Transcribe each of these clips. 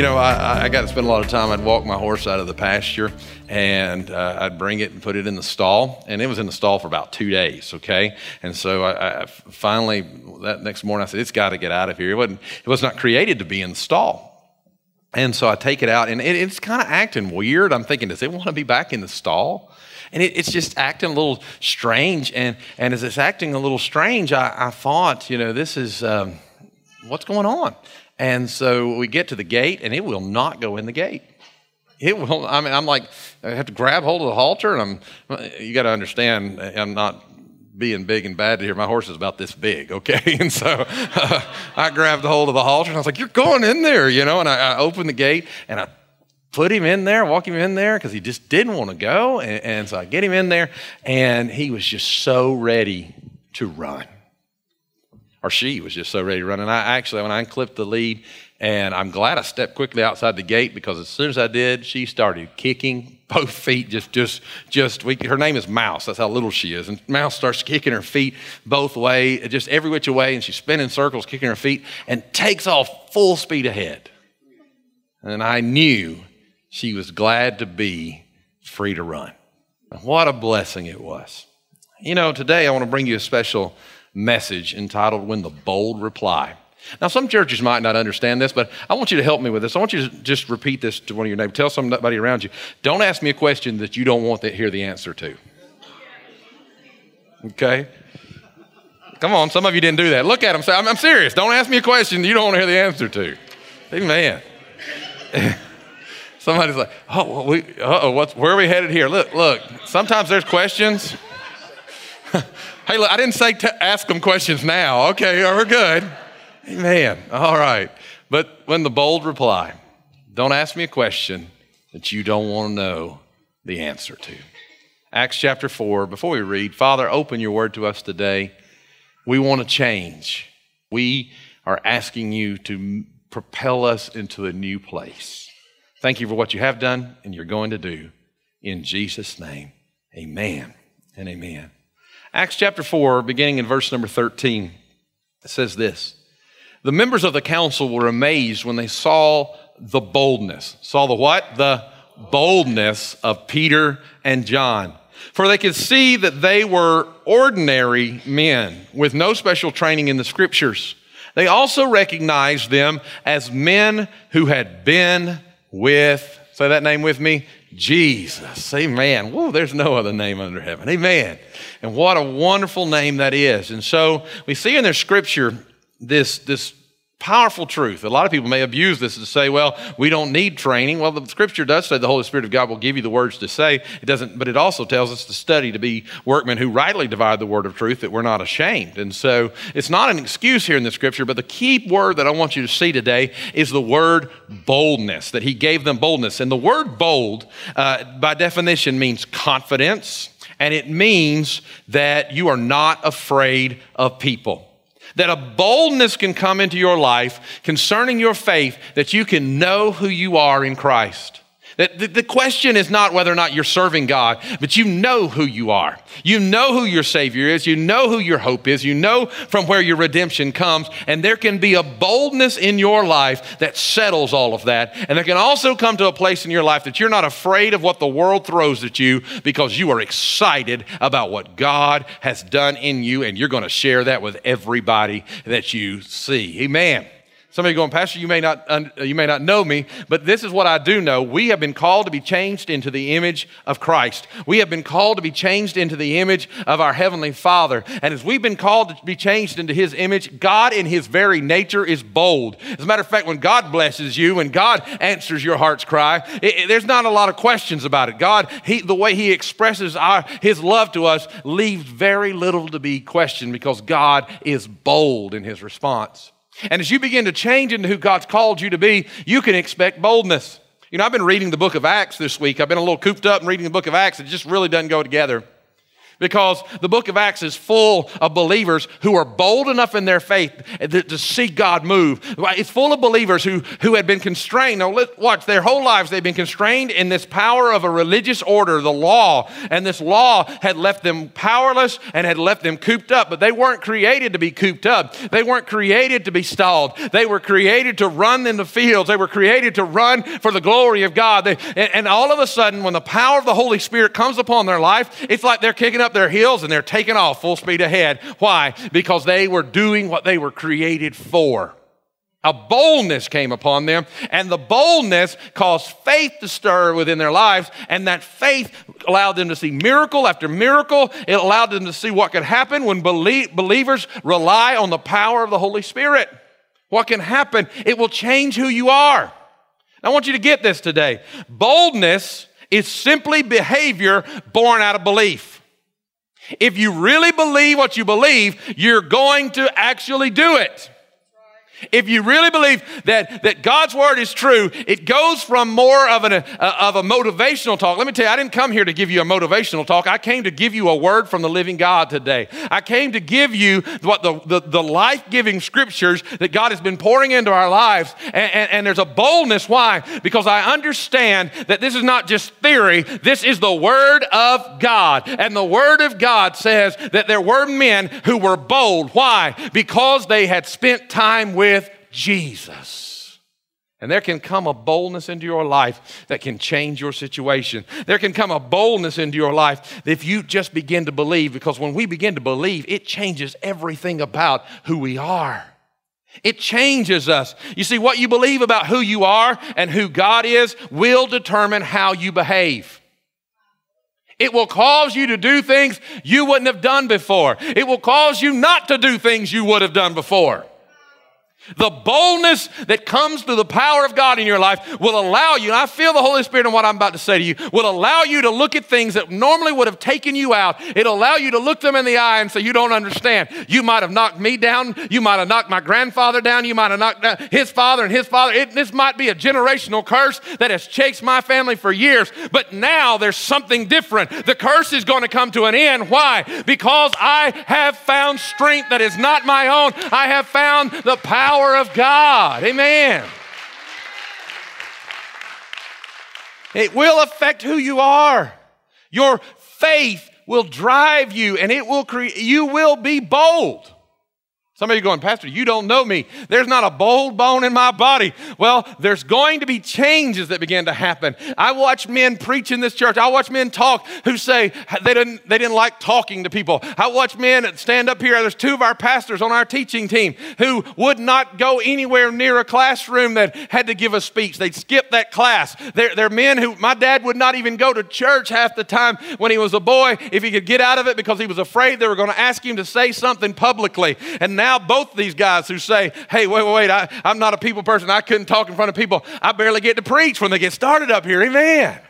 You know, I, I, got to spend a lot of time. I'd walk my horse out of the pasture and uh, I'd bring it and put it in the stall. And it was in the stall for about two days, okay? And so I, I finally, that next morning, I said, it's got to get out of here. It, wasn't, it was not created to be in the stall. And so I take it out and it, it's kind of acting weird. I'm thinking, does it want to be back in the stall? And it, it's just acting a little strange. And, and as it's acting a little strange, I, I thought, you know, this is, um, what's going on? And so we get to the gate, and it will not go in the gate. It will. I mean, I'm like, I have to grab hold of the halter, and I'm. You got to understand, I'm not being big and bad here. My horse is about this big, okay? And so uh, I grabbed hold of the halter, and I was like, "You're going in there," you know. And I, I opened the gate, and I put him in there, walk him in there, because he just didn't want to go. And, and so I get him in there, and he was just so ready to run or she was just so ready to run. And I actually, when I clipped the lead, and I'm glad I stepped quickly outside the gate because as soon as I did, she started kicking both feet. Just, just, just. We, her name is Mouse. That's how little she is. And Mouse starts kicking her feet both way, just every which way, and she's spinning circles, kicking her feet, and takes off full speed ahead. And I knew she was glad to be free to run. What a blessing it was. You know, today I want to bring you a special message entitled When the Bold Reply. Now, some churches might not understand this, but I want you to help me with this. I want you to just repeat this to one of your neighbors. Tell somebody around you. Don't ask me a question that you don't want to hear the answer to. Okay? Come on, some of you didn't do that. Look at them. Say, I'm, I'm serious. Don't ask me a question you don't want to hear the answer to. Amen. Somebody's like, oh, we, uh-oh, what's, where are we headed here? Look, look, sometimes there's questions Hey, look, I didn't say to ask them questions now. Okay, we're good. Amen. All right. But when the bold reply, don't ask me a question that you don't want to know the answer to. Acts chapter 4, before we read, Father, open your word to us today. We want to change. We are asking you to propel us into a new place. Thank you for what you have done and you're going to do. In Jesus' name, amen and amen. Acts chapter 4, beginning in verse number 13, says this The members of the council were amazed when they saw the boldness. Saw the what? The boldness of Peter and John. For they could see that they were ordinary men with no special training in the scriptures. They also recognized them as men who had been with, say that name with me, Jesus. Amen. Whoa, there's no other name under heaven. Amen. And what a wonderful name that is. And so we see in their scripture this, this powerful truth. A lot of people may abuse this to say, well, we don't need training. Well, the scripture does say the Holy Spirit of God will give you the words to say. It doesn't, but it also tells us to study to be workmen who rightly divide the word of truth, that we're not ashamed. And so it's not an excuse here in the scripture, but the key word that I want you to see today is the word boldness, that he gave them boldness. And the word bold, uh, by definition, means confidence, and it means that you are not afraid of people that a boldness can come into your life concerning your faith that you can know who you are in Christ. The, the question is not whether or not you're serving God, but you know who you are. You know who your Savior is. You know who your hope is. You know from where your redemption comes. And there can be a boldness in your life that settles all of that. And there can also come to a place in your life that you're not afraid of what the world throws at you because you are excited about what God has done in you. And you're going to share that with everybody that you see. Amen. Somebody going, Pastor, you may, not, uh, you may not know me, but this is what I do know. We have been called to be changed into the image of Christ. We have been called to be changed into the image of our Heavenly Father. And as we've been called to be changed into His image, God in His very nature is bold. As a matter of fact, when God blesses you, when God answers your heart's cry, it, it, there's not a lot of questions about it. God, he, the way He expresses our, His love to us leaves very little to be questioned because God is bold in His response. And as you begin to change into who God's called you to be, you can expect boldness. You know, I've been reading the book of Acts this week. I've been a little cooped up and reading the book of Acts. It just really doesn't go together because the book of Acts is full of believers who are bold enough in their faith to see God move. It's full of believers who, who had been constrained. Now, watch, their whole lives they've been constrained in this power of a religious order, the law. And this law had left them powerless and had left them cooped up. But they weren't created to be cooped up, they weren't created to be stalled. They were created to run in the fields, they were created to run for the glory of God. They, and, and all of a sudden, when the power of the Holy Spirit comes upon their life, it's like they're kicking up up their heels and they're taking off full speed ahead. Why? Because they were doing what they were created for. A boldness came upon them, and the boldness caused faith to stir within their lives, and that faith allowed them to see miracle after miracle. It allowed them to see what could happen when believers rely on the power of the Holy Spirit. What can happen? It will change who you are. I want you to get this today. Boldness is simply behavior born out of belief. If you really believe what you believe, you're going to actually do it. If you really believe that, that God's word is true, it goes from more of, an, uh, of a motivational talk. Let me tell you, I didn't come here to give you a motivational talk. I came to give you a word from the living God today. I came to give you what the, the, the life giving scriptures that God has been pouring into our lives. And, and, and there's a boldness. Why? Because I understand that this is not just theory, this is the word of God. And the word of God says that there were men who were bold. Why? Because they had spent time with with Jesus. And there can come a boldness into your life that can change your situation. There can come a boldness into your life if you just begin to believe, because when we begin to believe, it changes everything about who we are. It changes us. You see, what you believe about who you are and who God is will determine how you behave. It will cause you to do things you wouldn't have done before. It will cause you not to do things you would have done before. The boldness that comes through the power of God in your life will allow you, and I feel the Holy Spirit in what I'm about to say to you, will allow you to look at things that normally would have taken you out. It'll allow you to look them in the eye and say, You don't understand. You might have knocked me down. You might have knocked my grandfather down. You might have knocked down his father and his father. It, this might be a generational curse that has chased my family for years, but now there's something different. The curse is going to come to an end. Why? Because I have found strength that is not my own. I have found the power power of God. Amen. It will affect who you are. Your faith will drive you and it will create, you will be bold. Some of you going, Pastor, you don't know me. There's not a bold bone in my body. Well, there's going to be changes that begin to happen. I watch men preach in this church. I watch men talk who say they didn't, they didn't like talking to people. I watch men stand up here. There's two of our pastors on our teaching team who would not go anywhere near a classroom that had to give a speech. They'd skip that class. They're, they're men who, my dad would not even go to church half the time when he was a boy if he could get out of it because he was afraid they were going to ask him to say something publicly. And now now both these guys who say, hey, wait, wait, wait, I, I'm not a people person. I couldn't talk in front of people. I barely get to preach when they get started up here. Amen.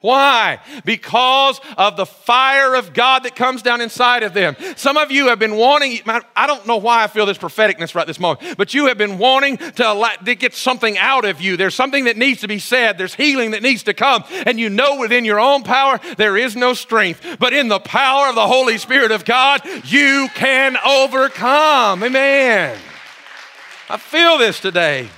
Why? Because of the fire of God that comes down inside of them. Some of you have been wanting, I don't know why I feel this propheticness right this moment, but you have been wanting to, to get something out of you. There's something that needs to be said, there's healing that needs to come, and you know within your own power there is no strength. But in the power of the Holy Spirit of God, you can overcome. Amen. I feel this today.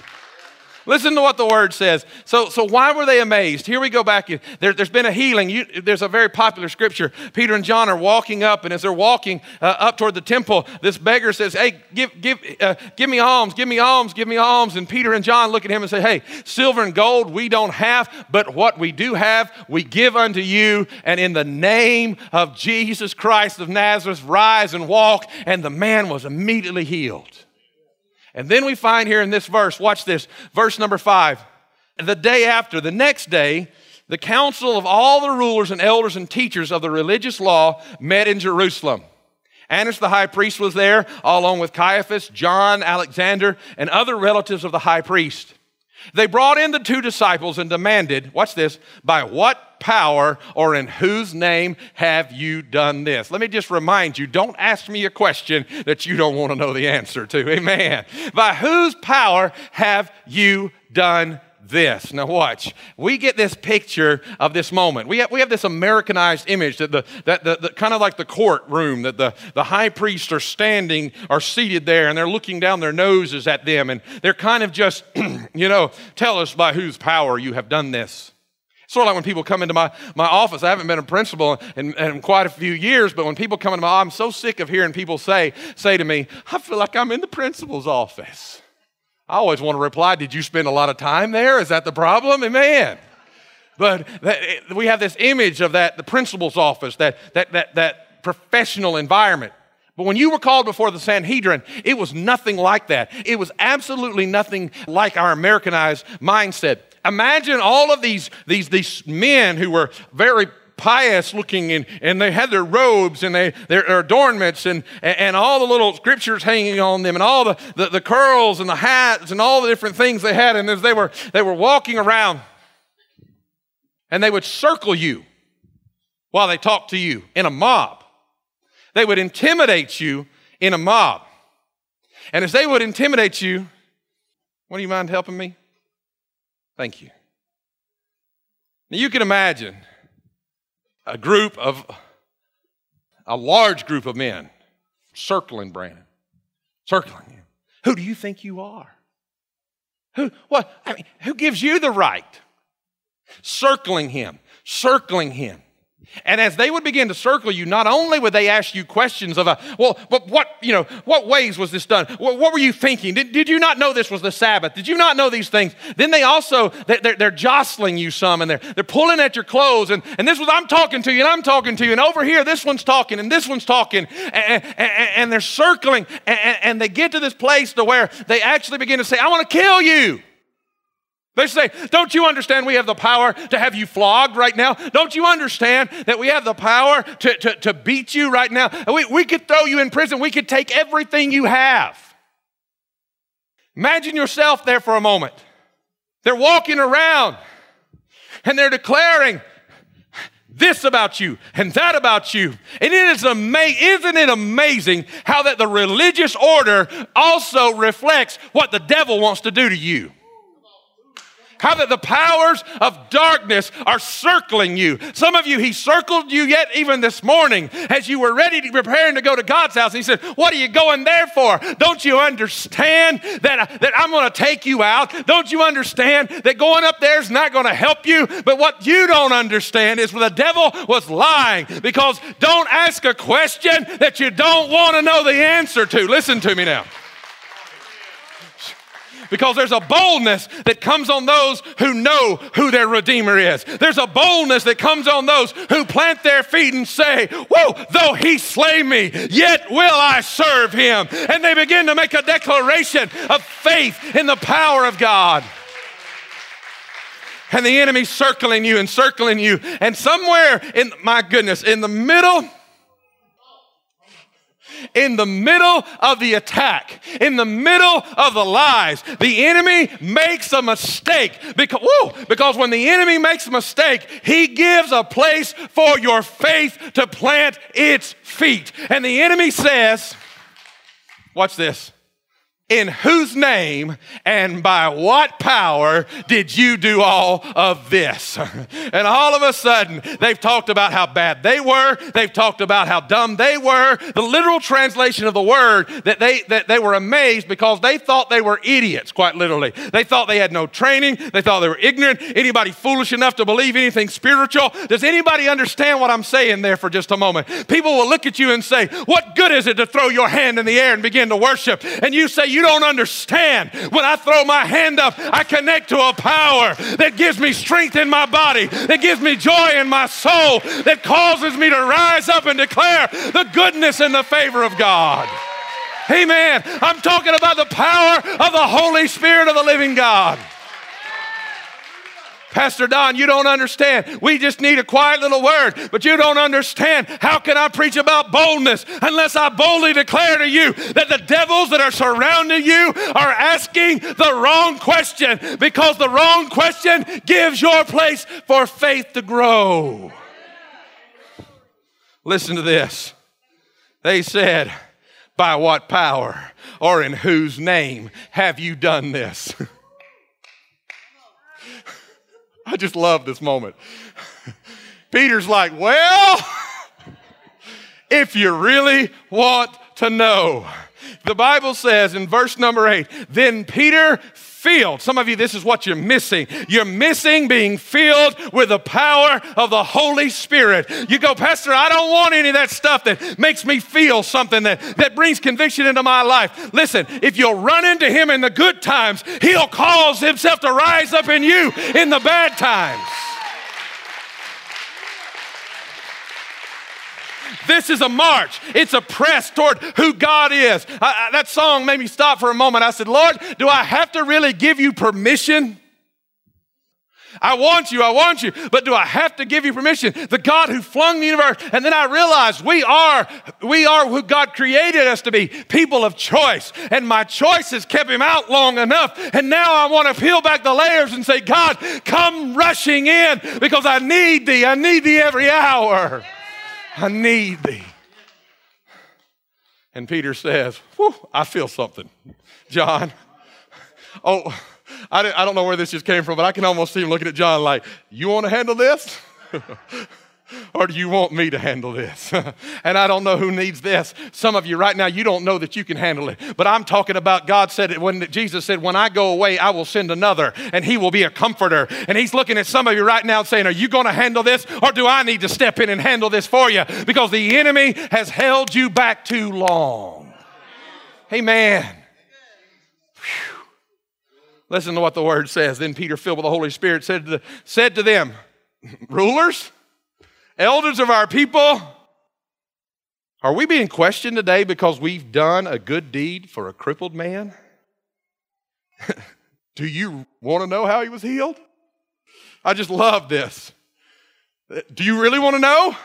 Listen to what the word says. So, so why were they amazed? Here we go back. There, has been a healing. You, there's a very popular scripture. Peter and John are walking up, and as they're walking uh, up toward the temple, this beggar says, Hey, give, give, uh, give me alms, give me alms, give me alms. And Peter and John look at him and say, Hey, silver and gold we don't have, but what we do have, we give unto you. And in the name of Jesus Christ of Nazareth, rise and walk. And the man was immediately healed. And then we find here in this verse, watch this, verse number five. The day after, the next day, the council of all the rulers and elders and teachers of the religious law met in Jerusalem. Annas the high priest was there, along with Caiaphas, John, Alexander, and other relatives of the high priest. They brought in the two disciples and demanded, watch this, by what power or in whose name have you done this? Let me just remind you don't ask me a question that you don't want to know the answer to. Amen. By whose power have you done this. Now, watch. We get this picture of this moment. We have, we have this Americanized image that the, that the, the kind of like the courtroom, that the, the high priests are standing, are seated there, and they're looking down their noses at them, and they're kind of just, you know, tell us by whose power you have done this. Sort of like when people come into my, my office. I haven't been a principal in, in quite a few years, but when people come into my I'm so sick of hearing people say, say to me, I feel like I'm in the principal's office. I always want to reply, Did you spend a lot of time there? Is that the problem? Amen. But that, we have this image of that, the principal's office, that, that, that, that professional environment. But when you were called before the Sanhedrin, it was nothing like that. It was absolutely nothing like our Americanized mindset. Imagine all of these, these, these men who were very pious looking and, and they had their robes and they, their, adornments and, and all the little scriptures hanging on them and all the, the, the curls and the hats and all the different things they had. And as they were, they were walking around and they would circle you while they talked to you in a mob. They would intimidate you in a mob. And as they would intimidate you, what do you mind helping me? Thank you. Now you can imagine a group of, a large group of men circling Brandon, circling him. Who do you think you are? Who, what, I mean, who gives you the right? Circling him, circling him. And as they would begin to circle you, not only would they ask you questions of, a, well, but what, you know, what ways was this done? What, what were you thinking? Did, did, you not know this was the Sabbath? Did you not know these things? Then they also, they're, they're jostling you some and they're, they're pulling at your clothes. And, and this was, I'm talking to you and I'm talking to you. And over here, this one's talking and this one's talking. And, and, and they're circling and, and they get to this place to where they actually begin to say, I want to kill you. They say, Don't you understand we have the power to have you flogged right now? Don't you understand that we have the power to, to, to beat you right now? We, we could throw you in prison, we could take everything you have. Imagine yourself there for a moment. They're walking around and they're declaring this about you and that about you. And it is ama- isn't it amazing how that the religious order also reflects what the devil wants to do to you? How that the powers of darkness are circling you. Some of you, he circled you yet even this morning as you were ready to preparing to go to God's house. He said, What are you going there for? Don't you understand that, that I'm going to take you out? Don't you understand that going up there is not going to help you? But what you don't understand is the devil was lying because don't ask a question that you don't want to know the answer to. Listen to me now because there's a boldness that comes on those who know who their Redeemer is. There's a boldness that comes on those who plant their feet and say, Whoa, though he slay me, yet will I serve him. And they begin to make a declaration of faith in the power of God and the enemy's circling you and circling you. And somewhere in, my goodness, in the middle in the middle of the attack, in the middle of the lies, the enemy makes a mistake. Because, woo, because when the enemy makes a mistake, he gives a place for your faith to plant its feet. And the enemy says, Watch this in whose name and by what power did you do all of this? And all of a sudden, they've talked about how bad they were. They've talked about how dumb they were. The literal translation of the word that they, that they were amazed because they thought they were idiots, quite literally. They thought they had no training. They thought they were ignorant. Anybody foolish enough to believe anything spiritual? Does anybody understand what I'm saying there for just a moment? People will look at you and say, What good is it to throw your hand in the air and begin to worship? And you say, You you don't understand. When I throw my hand up, I connect to a power that gives me strength in my body, that gives me joy in my soul, that causes me to rise up and declare the goodness and the favor of God. Amen. I'm talking about the power of the Holy Spirit of the living God. Pastor Don, you don't understand. We just need a quiet little word, but you don't understand. How can I preach about boldness unless I boldly declare to you that the devils that are surrounding you are asking the wrong question because the wrong question gives your place for faith to grow. Listen to this. They said, By what power or in whose name have you done this? just love this moment. Peter's like, Well, if you really want to know, the Bible says in verse number eight, then Peter filled. Some of you, this is what you're missing. You're missing being filled with the power of the Holy Spirit. You go, Pastor, I don't want any of that stuff that makes me feel something that, that brings conviction into my life. Listen, if you'll run into Him in the good times, He'll cause Himself to rise up in you in the bad times. This is a march. It's a press toward who God is. I, I, that song made me stop for a moment. I said, Lord, do I have to really give you permission? I want you, I want you, but do I have to give you permission? The God who flung the universe. And then I realized we are, we are who God created us to be, people of choice. And my choice has kept him out long enough. And now I want to peel back the layers and say, God, come rushing in because I need thee. I need thee every hour. I need thee. And Peter says, I feel something. John, oh, I, I don't know where this just came from, but I can almost see him looking at John like, You want to handle this? or do you want me to handle this? and I don't know who needs this. Some of you right now, you don't know that you can handle it. But I'm talking about God said it when Jesus said, When I go away, I will send another, and he will be a comforter. And he's looking at some of you right now saying, Are you going to handle this, or do I need to step in and handle this for you? Because the enemy has held you back too long. Amen. Listen to what the word says. Then Peter, filled with the Holy Spirit, said to, the, said to them, Rulers, elders of our people, are we being questioned today because we've done a good deed for a crippled man? Do you want to know how he was healed? I just love this. Do you really want to know?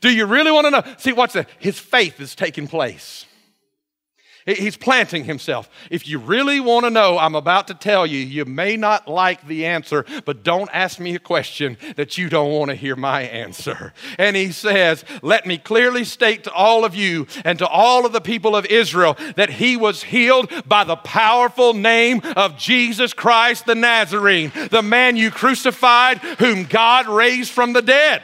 Do you really want to know? See, watch. His faith is taking place. He's planting himself. If you really want to know, I'm about to tell you, you may not like the answer, but don't ask me a question that you don't want to hear my answer. And he says, Let me clearly state to all of you and to all of the people of Israel that he was healed by the powerful name of Jesus Christ the Nazarene, the man you crucified, whom God raised from the dead.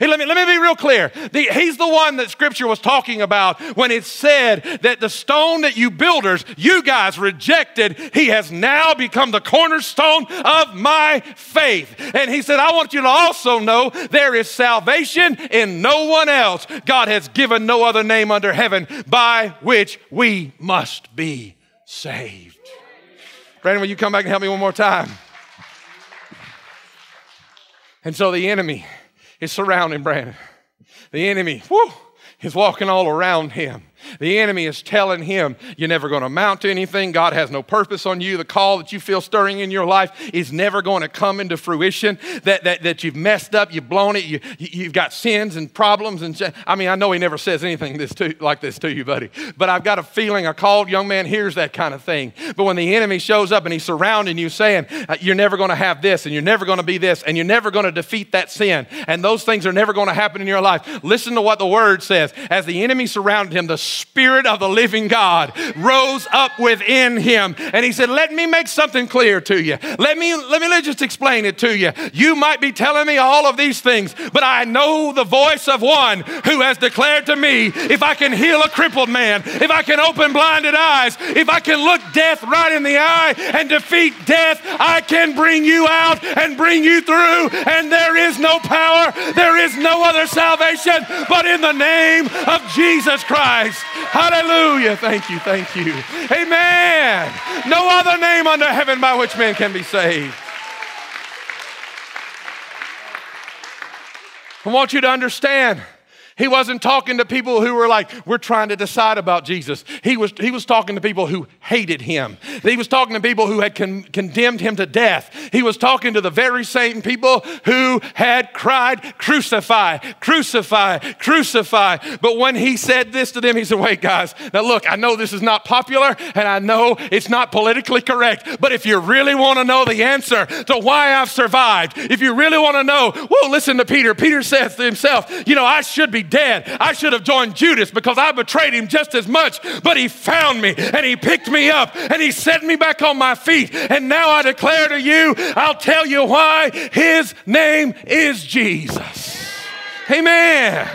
Hey, let me, let me be real clear. The, he's the one that scripture was talking about when it said that the stone that you builders, you guys rejected, he has now become the cornerstone of my faith. And he said, I want you to also know there is salvation in no one else. God has given no other name under heaven by which we must be saved. Brandon, will you come back and help me one more time? And so the enemy is surrounding Brandon. The enemy, whoo, is walking all around him. The enemy is telling him, You're never going to amount to anything. God has no purpose on you. The call that you feel stirring in your life is never going to come into fruition. That, that, that you've messed up, you've blown it, you, you've got sins and problems. And I mean, I know he never says anything this to, like this to you, buddy, but I've got a feeling a called young man hears that kind of thing. But when the enemy shows up and he's surrounding you saying, uh, You're never going to have this, and you're never going to be this, and you're never going to defeat that sin, and those things are never going to happen in your life, listen to what the word says. As the enemy surrounded him, the Spirit of the living God rose up within him. And he said, Let me make something clear to you. Let me, let me just explain it to you. You might be telling me all of these things, but I know the voice of one who has declared to me if I can heal a crippled man, if I can open blinded eyes, if I can look death right in the eye and defeat death, I can bring you out and bring you through. And there is no power, there is no other salvation but in the name of Jesus Christ. Hallelujah. Thank you. Thank you. Amen. No other name under heaven by which men can be saved. I want you to understand he wasn't talking to people who were like, we're trying to decide about Jesus. He was, he was talking to people who hated him. He was talking to people who had con- condemned him to death. He was talking to the very same people who had cried, Crucify, crucify, crucify. But when he said this to them, he said, Wait, guys, now look, I know this is not popular and I know it's not politically correct, but if you really want to know the answer to why I've survived, if you really want to know, well, listen to Peter. Peter says to himself, You know, I should be dead. I should have joined Judas because I betrayed him just as much. But he found me and he picked me up and he set me back on my feet. And now I declare to you, I'll tell you why. His name is Jesus. Amen.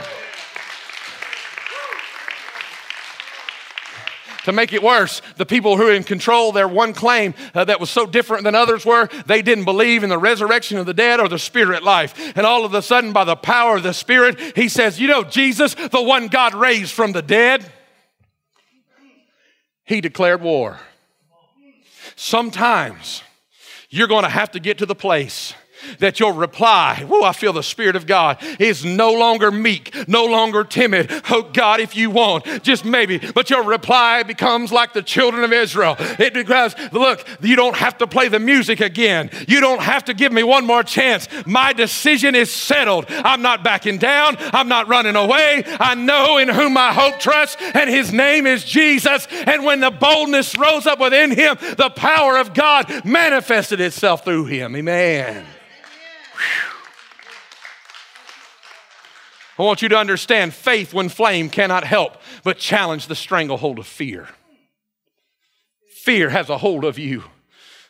To make it worse, the people who were in control, their one claim uh, that was so different than others were, they didn't believe in the resurrection of the dead or the spirit life. And all of a sudden, by the power of the Spirit, he says, You know, Jesus, the one God raised from the dead, he declared war. Sometimes you're going to have to get to the place that your reply, whoa, I feel the Spirit of God, is no longer meek, no longer timid. Oh, God, if you want, just maybe. But your reply becomes like the children of Israel. It becomes, look, you don't have to play the music again. You don't have to give me one more chance. My decision is settled. I'm not backing down. I'm not running away. I know in whom my hope trusts, and his name is Jesus. And when the boldness rose up within him, the power of God manifested itself through him. Amen. I want you to understand faith, when flame, cannot help but challenge the stranglehold of fear. Fear has a hold of you.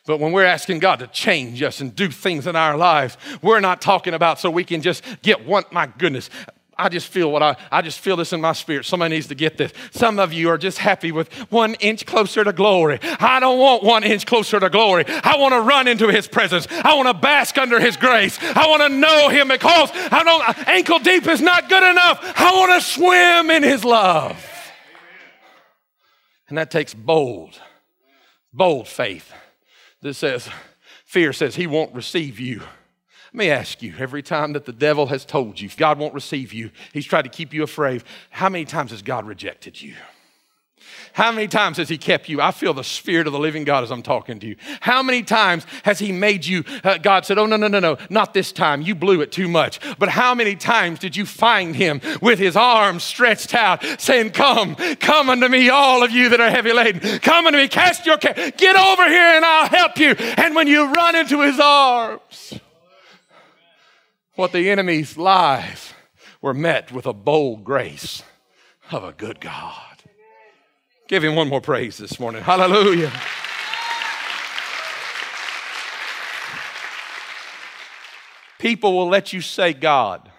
But when we're asking God to change us and do things in our lives, we're not talking about so we can just get one, my goodness, I just feel what I, I just feel this in my spirit. Somebody needs to get this. Some of you are just happy with one inch closer to glory. I don't want one inch closer to glory. I want to run into his presence. I want to bask under his grace. I want to know him because I don't, ankle deep is not good enough. I want to swim in his love. And that takes bold, bold faith that says, fear says he won't receive you let me ask you every time that the devil has told you God won't receive you, he's tried to keep you afraid, how many times has God rejected you? How many times has He kept you? I feel the Spirit of the living God as I'm talking to you. How many times has He made you? Uh, God said, Oh, no, no, no, no, not this time. You blew it too much. But how many times did you find Him with His arms stretched out, saying, Come, come unto me, all of you that are heavy laden. Come unto me, cast your care. Get over here and I'll help you. And when you run into His arms, what the enemy's lies were met with a bold grace of a good God. Give him one more praise this morning. Hallelujah. People will let you say God.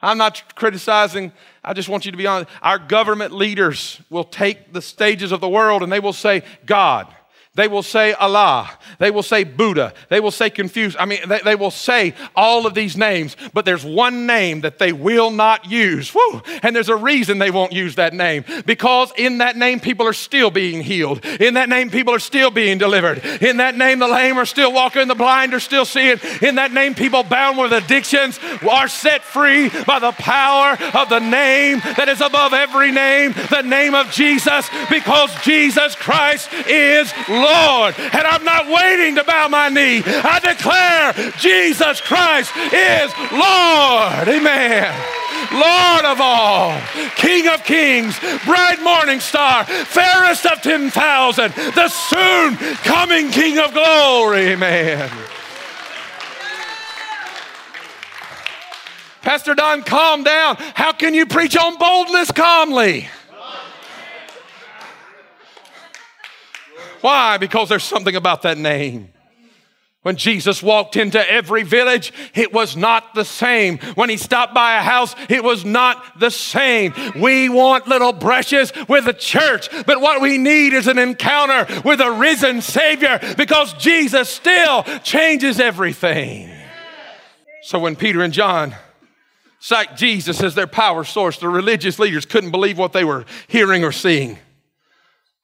I'm not criticizing, I just want you to be honest. Our government leaders will take the stages of the world and they will say God. They will say Allah. They will say Buddha. They will say Confucius. I mean, they, they, will say all of these names, but there's one name that they will not use. Woo! And there's a reason they won't use that name because in that name, people are still being healed. In that name, people are still being delivered. In that name, the lame are still walking, the blind are still seeing. In that name, people bound with addictions are set free by the power of the name that is above every name, the name of Jesus, because Jesus Christ is Lord. Lord. And I'm not waiting to bow my knee. I declare Jesus Christ is Lord. Amen. Lord of all, King of kings, bright morning star, fairest of 10,000, the soon coming King of glory. Amen. Pastor Don, calm down. How can you preach on boldness calmly? Why? Because there's something about that name. When Jesus walked into every village, it was not the same. When he stopped by a house, it was not the same. We want little brushes with the church, but what we need is an encounter with a risen Savior because Jesus still changes everything. So when Peter and John cite Jesus as their power source, the religious leaders couldn't believe what they were hearing or seeing.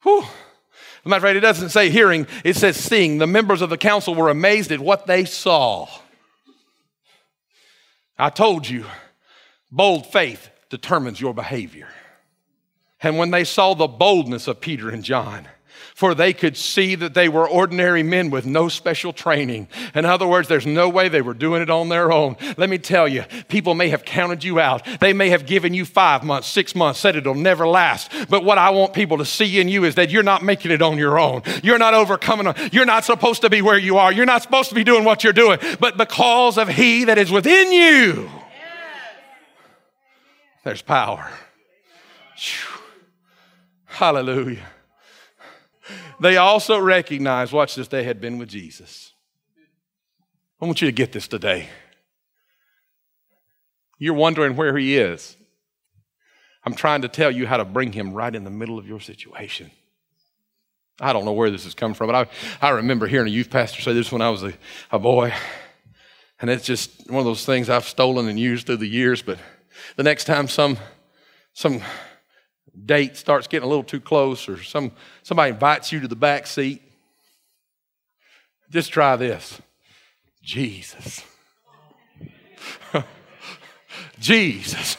Whew matter of fact, it doesn't say hearing, it says seeing. The members of the council were amazed at what they saw. I told you, bold faith determines your behavior. And when they saw the boldness of Peter and John, for they could see that they were ordinary men with no special training. In other words, there's no way they were doing it on their own. Let me tell you, people may have counted you out. They may have given you five months, six months, said it'll never last. But what I want people to see in you is that you're not making it on your own. You're not overcoming. You're not supposed to be where you are. You're not supposed to be doing what you're doing. But because of He that is within you, there's power. Whew. Hallelujah. They also recognized, watch this, they had been with Jesus. I want you to get this today. You're wondering where he is. I'm trying to tell you how to bring him right in the middle of your situation. I don't know where this has come from, but I, I remember hearing a youth pastor say this when I was a, a boy. And it's just one of those things I've stolen and used through the years. But the next time some, some date starts getting a little too close or some, somebody invites you to the back seat, just try this Jesus. Jesus.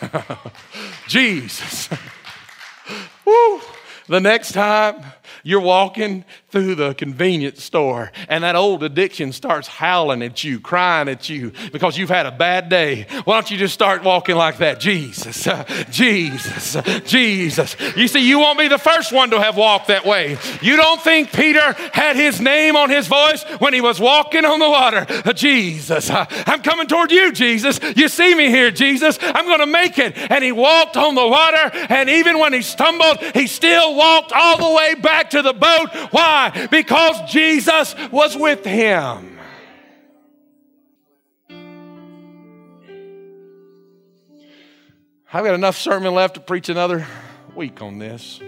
Jesus. Woo. The next time you're walking through the convenience store and that old addiction starts howling at you, crying at you because you've had a bad day. Why don't you just start walking like that? Jesus, uh, Jesus, uh, Jesus. You see, you won't be the first one to have walked that way. You don't think Peter had his name on his voice when he was walking on the water? Uh, Jesus, I'm coming toward you, Jesus. You see me here, Jesus. I'm going to make it. And he walked on the water, and even when he stumbled, he still walked all the way back to the boat. Why? Because Jesus was with him. I've got enough sermon left to preach another week on this.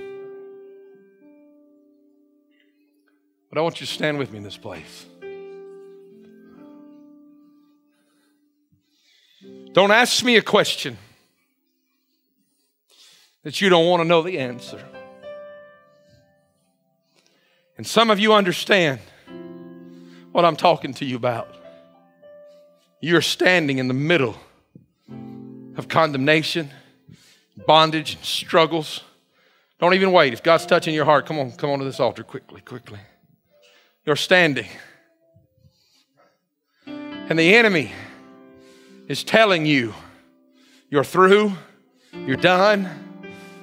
But I want you to stand with me in this place. Don't ask me a question that you don't want to know the answer. And some of you understand what I'm talking to you about. You're standing in the middle of condemnation, bondage, struggles. Don't even wait. If God's touching your heart, come on, come on to this altar quickly, quickly. You're standing. And the enemy is telling you you're through, you're done,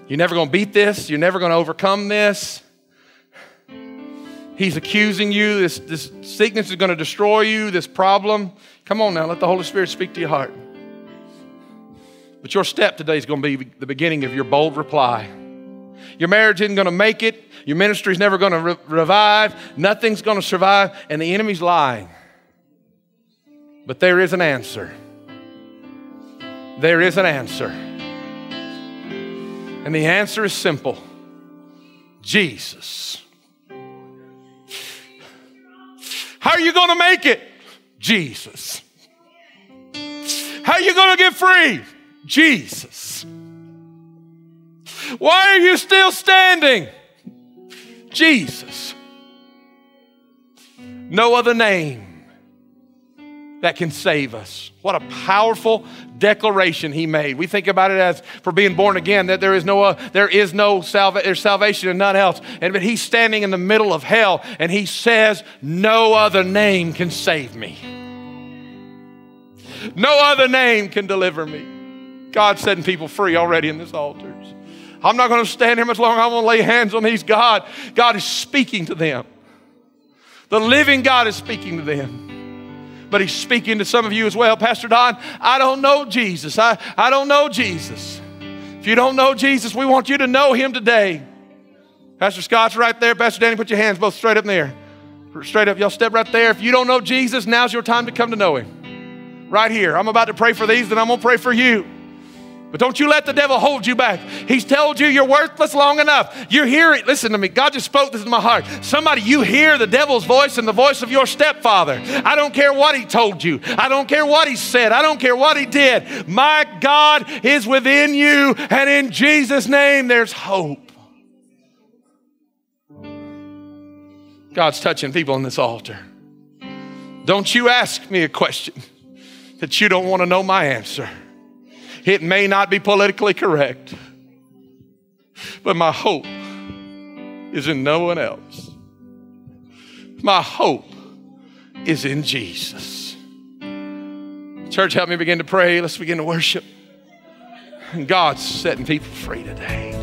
you're never going to beat this, you're never going to overcome this. He's accusing you. This, this sickness is going to destroy you, this problem. Come on now, let the Holy Spirit speak to your heart. But your step today is going to be the beginning of your bold reply. Your marriage isn't going to make it. Your ministry is never going to re- revive. Nothing's going to survive. And the enemy's lying. But there is an answer. There is an answer. And the answer is simple Jesus. How are you going to make it? Jesus. How are you going to get free? Jesus. Why are you still standing? Jesus. No other name that can save us. What a powerful declaration he made. We think about it as for being born again that there is no uh, there is no salva- there's salvation in none else. And but he's standing in the middle of hell and he says no other name can save me. No other name can deliver me. God's setting people free already in this altars. I'm not going to stand here much longer. I'm going to lay hands on these. God, God is speaking to them. The living God is speaking to them but he's speaking to some of you as well. Pastor Don, I don't know Jesus. I, I don't know Jesus. If you don't know Jesus, we want you to know him today. Pastor Scott's right there. Pastor Danny, put your hands both straight up in the air. Straight up. Y'all step right there. If you don't know Jesus, now's your time to come to know him. Right here. I'm about to pray for these, then I'm going to pray for you. But don't you let the devil hold you back. He's told you you're worthless long enough. You're hearing, listen to me, God just spoke this in my heart. Somebody, you hear the devil's voice and the voice of your stepfather. I don't care what he told you, I don't care what he said, I don't care what he did. My God is within you, and in Jesus' name, there's hope. God's touching people on this altar. Don't you ask me a question that you don't want to know my answer. It may not be politically correct, but my hope is in no one else. My hope is in Jesus. Church, help me begin to pray. Let's begin to worship. God's setting people free today.